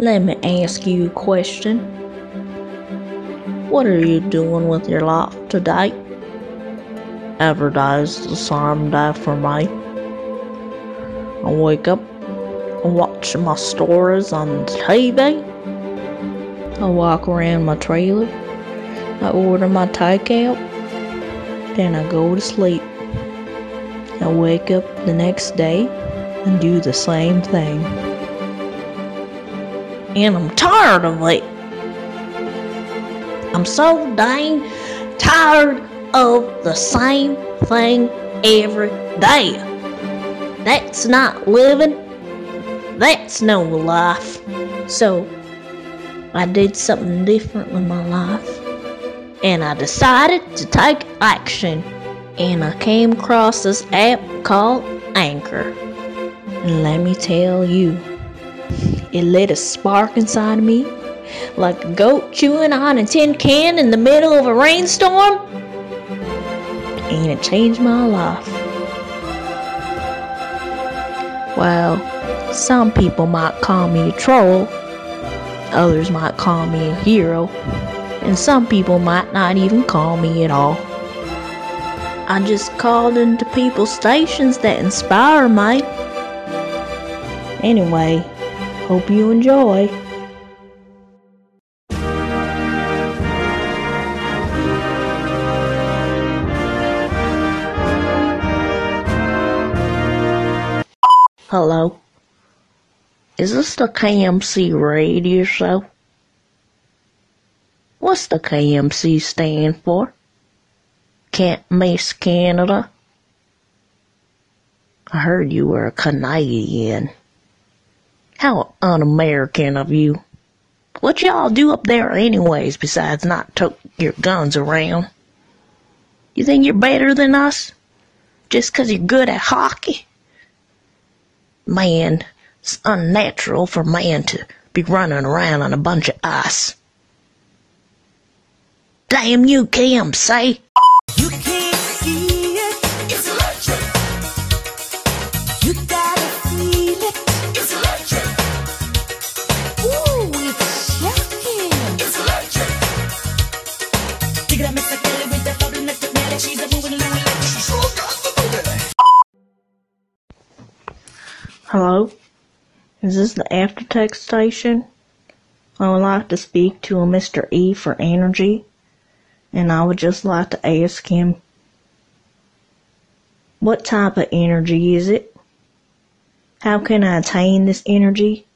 Let me ask you a question. What are you doing with your life today? Every day is the same day for me. I wake up, I watch my stories on TV, I walk around my trailer, I order my takeout, then I go to sleep. I wake up the next day and do the same thing and I'm tired of it. I'm so dang tired of the same thing every day. That's not living. That's no life. So, I did something different with my life. And I decided to take action. And I came across this app called Anchor. And let me tell you, it lit a spark inside of me, like a goat chewing on a tin can in the middle of a rainstorm. And it changed my life. Well, some people might call me a troll, others might call me a hero, and some people might not even call me at all. I just called into people's stations that inspire me. Anyway, Hope you enjoy. Hello. Is this the KMC radio show? What's the KMC stand for? Can't Miss Canada? I heard you were a Canadian. How un-American of you. What y'all do up there anyways besides not tote your guns around? You think you're better than us? Just 'cause you're good at hockey? Man, it's unnatural for man to be running around on a bunch of ice. Damn you, KMC! Hello? Is this the aftertext station? I would like to speak to a Mr. E for energy, and I would just like to ask him, what type of energy is it? How can I attain this energy?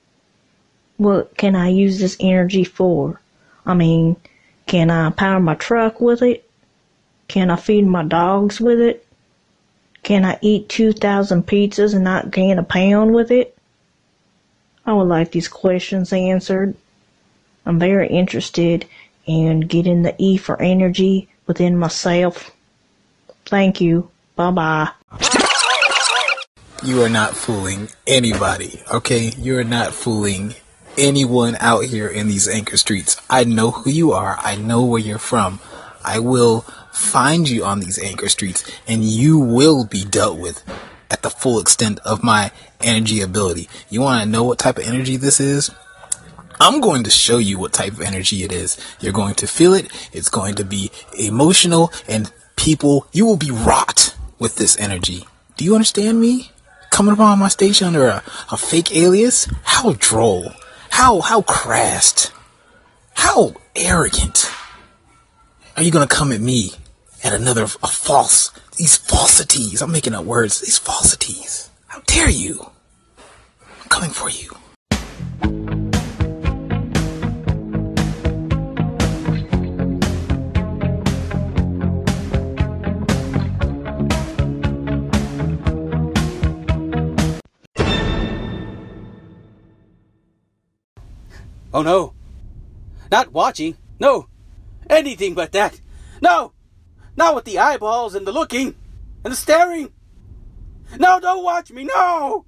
What can I use this energy for? I mean, can I power my truck with it? Can I feed my dogs with it? Can I eat 2,000 pizzas and not gain a pound with it? I would like these questions answered. I'm very interested in getting the E for energy within myself. Thank you. Bye bye. You are not fooling anybody, okay? You are not fooling anyone out here in these anchor streets. I know who you are. I know where you're from. I will find you on these anchor streets and you will be dealt with at the full extent of my energy ability. You want to know what type of energy this is? I'm going to show you what type of energy it is. You're going to feel it. It's going to be emotional and people, you will be wrought with this energy. Do you understand me? Coming upon my station under a, a fake alias? How droll. How, how crass. How arrogant. Are you gonna come at me at another, a false, these falsities? I'm making up words. These falsities. How dare you? I'm coming for you. Oh no. Not watching. No. Anything but that. No. Not with the eyeballs and the looking and the staring. No, don't watch me. No.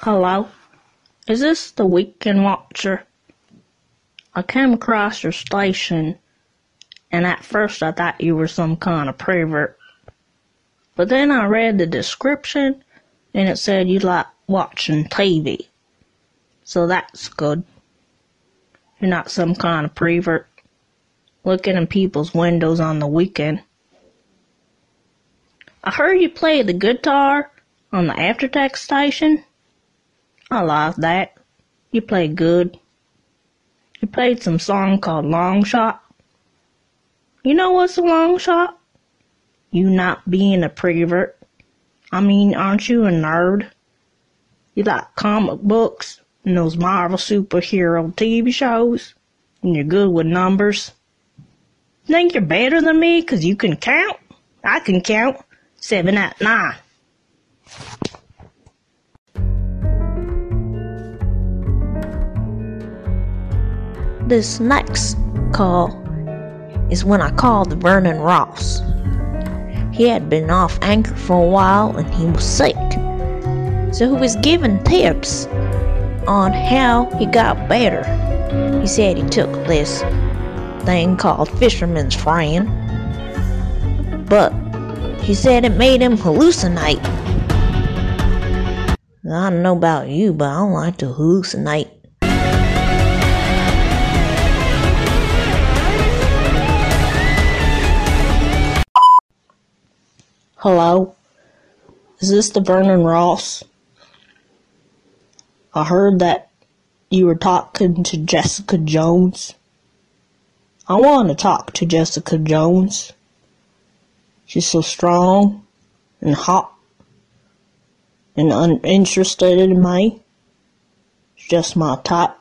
Hello? Is this the Weekend Watcher? I came across your station And at first I thought you were some kind of pervert. But then I read the description and it said you like watching TV. So that's good. You're not some kind of pervert looking in people's windows on the weekend. I heard you play the guitar on the aftertext station. I like that. You play good. You played some song called Long Shot. You know what's a long shot? You not being a pervert. I mean, aren't you a nerd? You like comic books and those Marvel superhero TV shows, and you're good with numbers. Think you're better than me 'cause you can count? I can count. Seven of nine. This next call is when I called Vernon Ross. He had been off anchor for a while and he was sick. So he was giving tips on how he got better. He said he took this thing called Fisherman's Friend, but he said it made him hallucinate. I don't know about you, but I don't like to hallucinate. Hello? Is this the Vernon Ross? I heard that you were talking to Jessica Jones. I want to talk to Jessica Jones. She's so strong and hot and uninterested in me. She's just my type.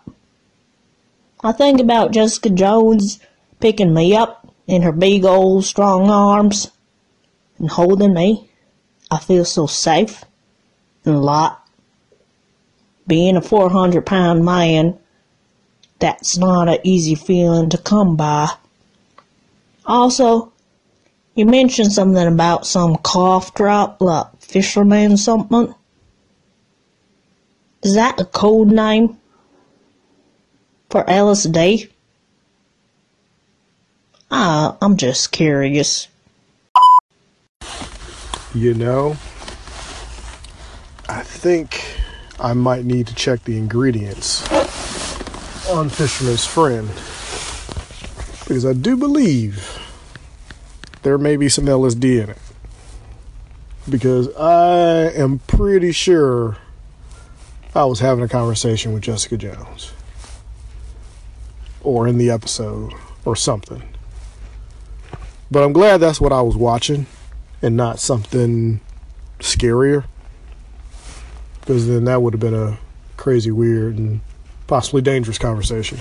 I think about Jessica Jones picking me up in her big old strong arms and holding me. I feel so safe and light. Being a 400 pound man, that's not an easy feeling to come by. Also, you mentioned something about some cough drop, like fisherman something. Is that a code name for LSD? Ah, I'm just curious. You know, I think I might need to check the ingredients on Fisherman's Friend because I do believe there may be some LSD in it. Because I am pretty sure I was having a conversation with Jessica Jones or in the episode or something. But I'm glad that's what I was watching and not something scarier. Because then that would have been a crazy, weird, and possibly dangerous conversation.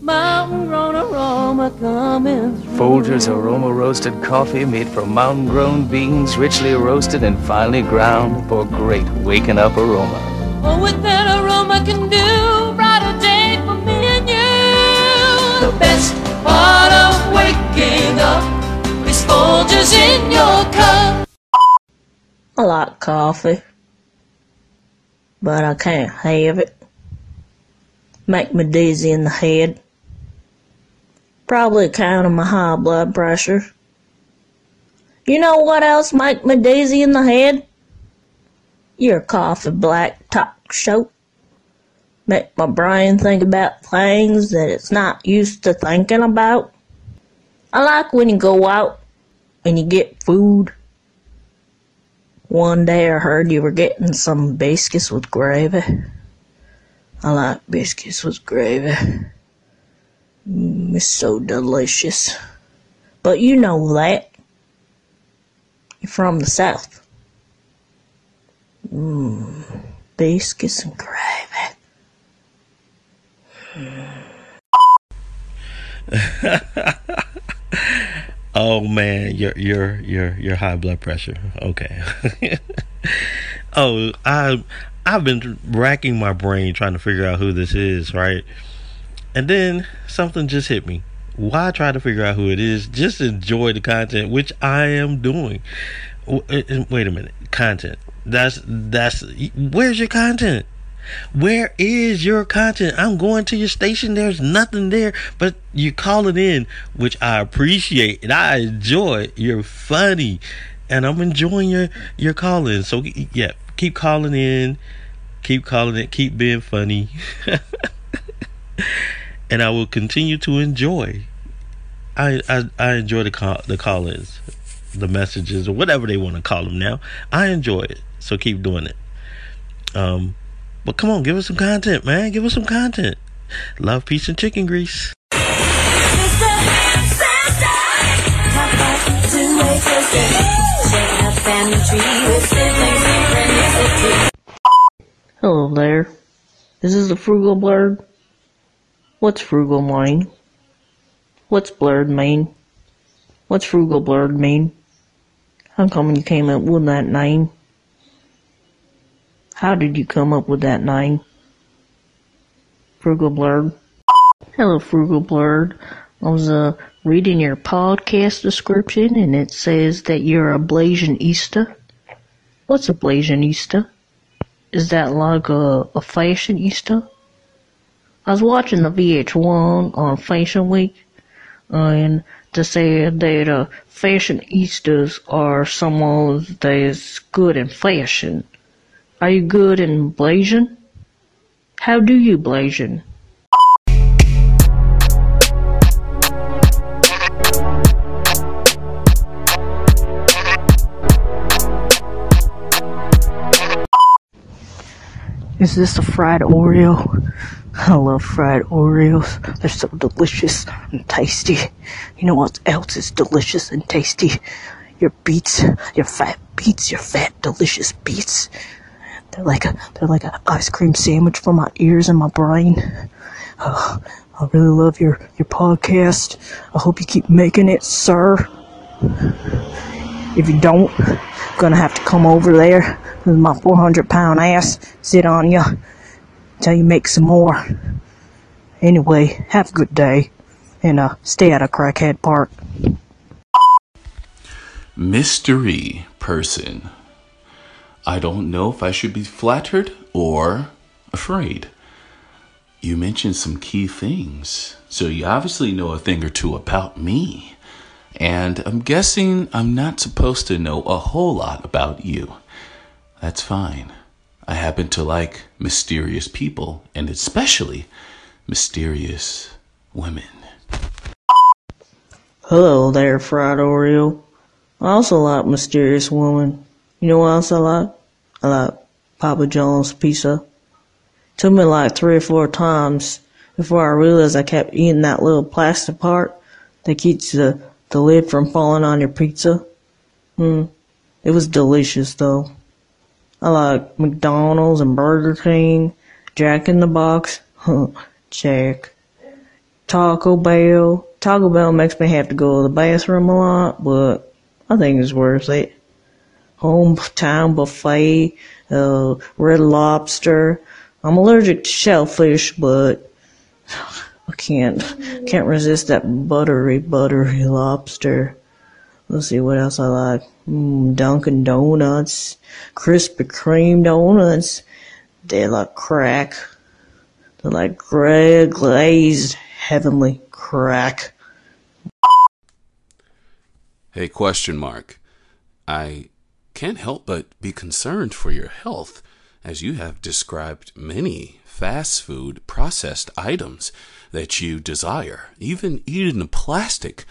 Mountain grown aroma coming through. Folgers aroma roasted coffee made from mountain grown beans, richly roasted and finely ground for great waking up aroma. Oh, what that aroma can do, brighter day for me and you. The best part of waking up is Folgers in your cup. I like coffee, but I can't have it. Make me dizzy in the head. Probably account of my high blood pressure. You know what else make me dizzy in the head? Your coffee black talk show. Make my brain think about things that it's not used to thinking about. I like when you go out and you get food. One day I heard you were getting some biscuits with gravy. I like biscuits with gravy. Mm, it's so delicious. But you know that. You're from the South. Mmm, biscuits and gravy. Oh man, your your your your high blood pressure. Okay. oh, I I've been racking my brain trying to figure out who this is, right? And then something just hit me. Why try to figure out who it is? Just enjoy the content, which I am doing. Uh, uh, Wait a minute, content. That's that's where's your content? Where is your content? I'm going to your station. There's nothing there, but you calling in, which I appreciate and I enjoy. You're funny, and I'm enjoying your your calling. So yeah, keep calling in, keep calling it, keep being funny, and I will continue to enjoy. I I, I enjoy the call the call-ins, the messages or whatever they want to call them now. I enjoy it, so keep doing it. Um, but come on, give us some content, man. Give us some content. Love, peace, and chicken grease. Hello there. This is the Frugal Blerd. What's Frugal mean? What's Blerd mean? What's Frugal Blerd mean? How come you came up with that name? How did you come up with that name? Frugal Blerd. Hello, Frugal Blerd. I was uh, reading your podcast description and it says that you're a Blasianista. What's a Blasianista? Is that like a, a fashionista? I was watching the VH1 on Fashion Week and they said that uh, fashionistas are someone that's good in fashion. Are you good in Blasian? How do you Blasian? Is this a fried Oreo? I love fried Oreos. They're so delicious and tasty. You know what else is delicious and tasty? Your beets, your fat beets, your fat delicious beets. They're like a they're like an ice cream sandwich for my ears and my brain. Oh, I really love your your podcast. I hope you keep making it, sir. If you don't, I'm gonna have to come over there with my 400 pound ass, sit on you, till you make some more. Anyway, have a good day, and uh, stay out of Crackhead Park. mystery person. I don't know if I should be flattered or afraid. You mentioned some key things, so you obviously know a thing or two about me. And I'm guessing I'm not supposed to know a whole lot about you. That's fine. I happen to like mysterious people, and especially mysterious women. Hello there, fried Oreo. I also like Mysterious Woman. You know what else I like? I like Papa John's pizza. Took me like three or four times before I realized I kept eating that little plastic part that keeps the, the lid from falling on your pizza. Hmm. It was delicious though. I like McDonald's and Burger King, Jack in the Box, Jack, Taco Bell. Taco Bell makes me have to go to the bathroom a lot, but I think it's worth it. Hometown buffet, uh, red lobster. I'm allergic to shellfish, but I can't can't resist that buttery, buttery lobster. Let's see what else I like. Mm, Dunkin' Donuts, Krispy Kreme donuts. They're like crack. They're like gray glazed heavenly crack. Hey, question mark. I can't help but be concerned for your health as you have described many fast food processed items that you desire, even eating a plastic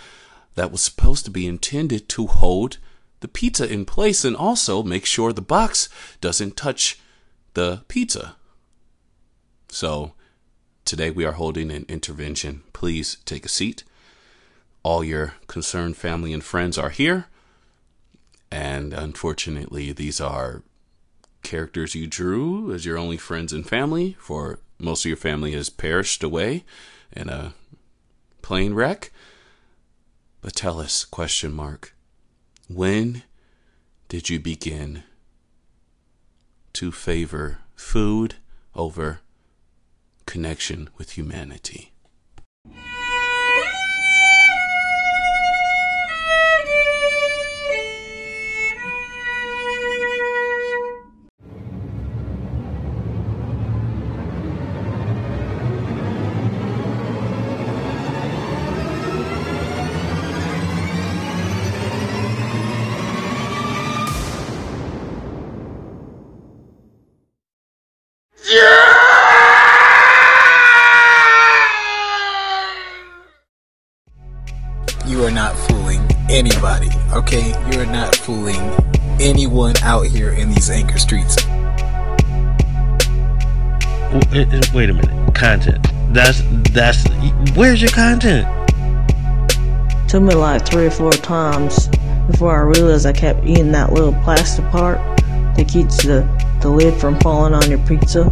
that was supposed to be intended to hold the pizza in place and also make sure the box doesn't touch the pizza. So, today we are holding an intervention. Please take a seat. All your concerned family and friends are here. And unfortunately, these are characters you drew as your only friends and family, for most of your family has perished away in a plane wreck. But tell us, question mark, when did you begin to favor food over connection with humanity? You are not fooling anybody, okay? You are not fooling anyone out here in these anchor streets. W- uh, uh, Wait a minute. Content. That's that's. Where's your content? Took me like three or four times before I realized I kept eating that little plastic part that keeps the, the lid from falling on your pizza.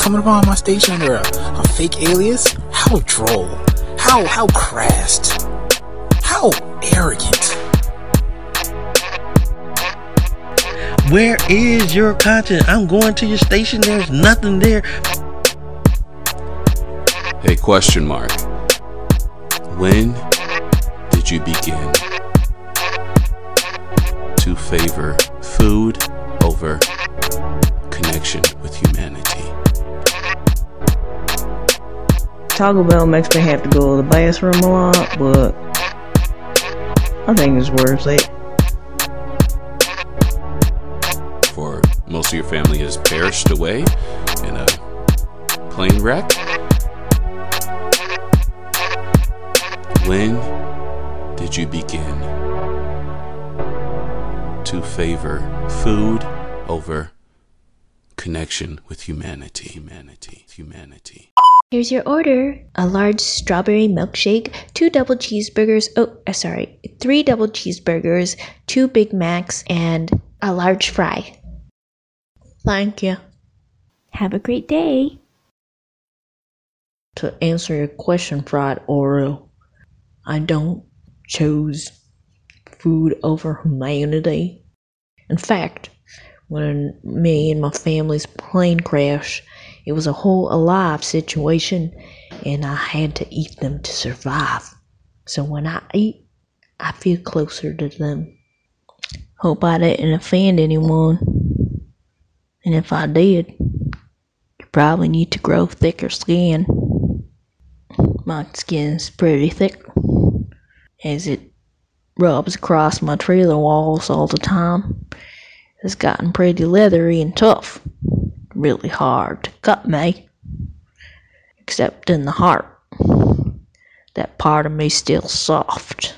Coming upon my station under a, a fake alias? How droll. How how crass. How arrogant. Where is your content? I'm going to your station. There's nothing there. Hey, question mark. When did you begin to favor food over connection with humanity? Taco Bell makes me have to go to the bathroom a lot, but I think it's worth it. For most of your family has perished away in a plane wreck? When did you begin to favor food over connection with humanity? Humanity, humanity. Here's your order a large strawberry milkshake, two double cheeseburgers, oh, uh, sorry, three double cheeseburgers, two Big Macs, and a large fry. Thank you. Have a great day. To answer your question, Fried Oreo, I don't choose food over humanity. In fact, when me and my family's plane crashed, it was a whole alive situation, and I had to eat them to survive. So when I eat, I feel closer to them. Hope I didn't offend anyone. And if I did, you probably need to grow thicker skin. My skin's pretty thick, as it rubs across my trailer walls all the time. It's gotten pretty leathery and tough. Really hard to cut me. Except in the heart. That part of me's still soft.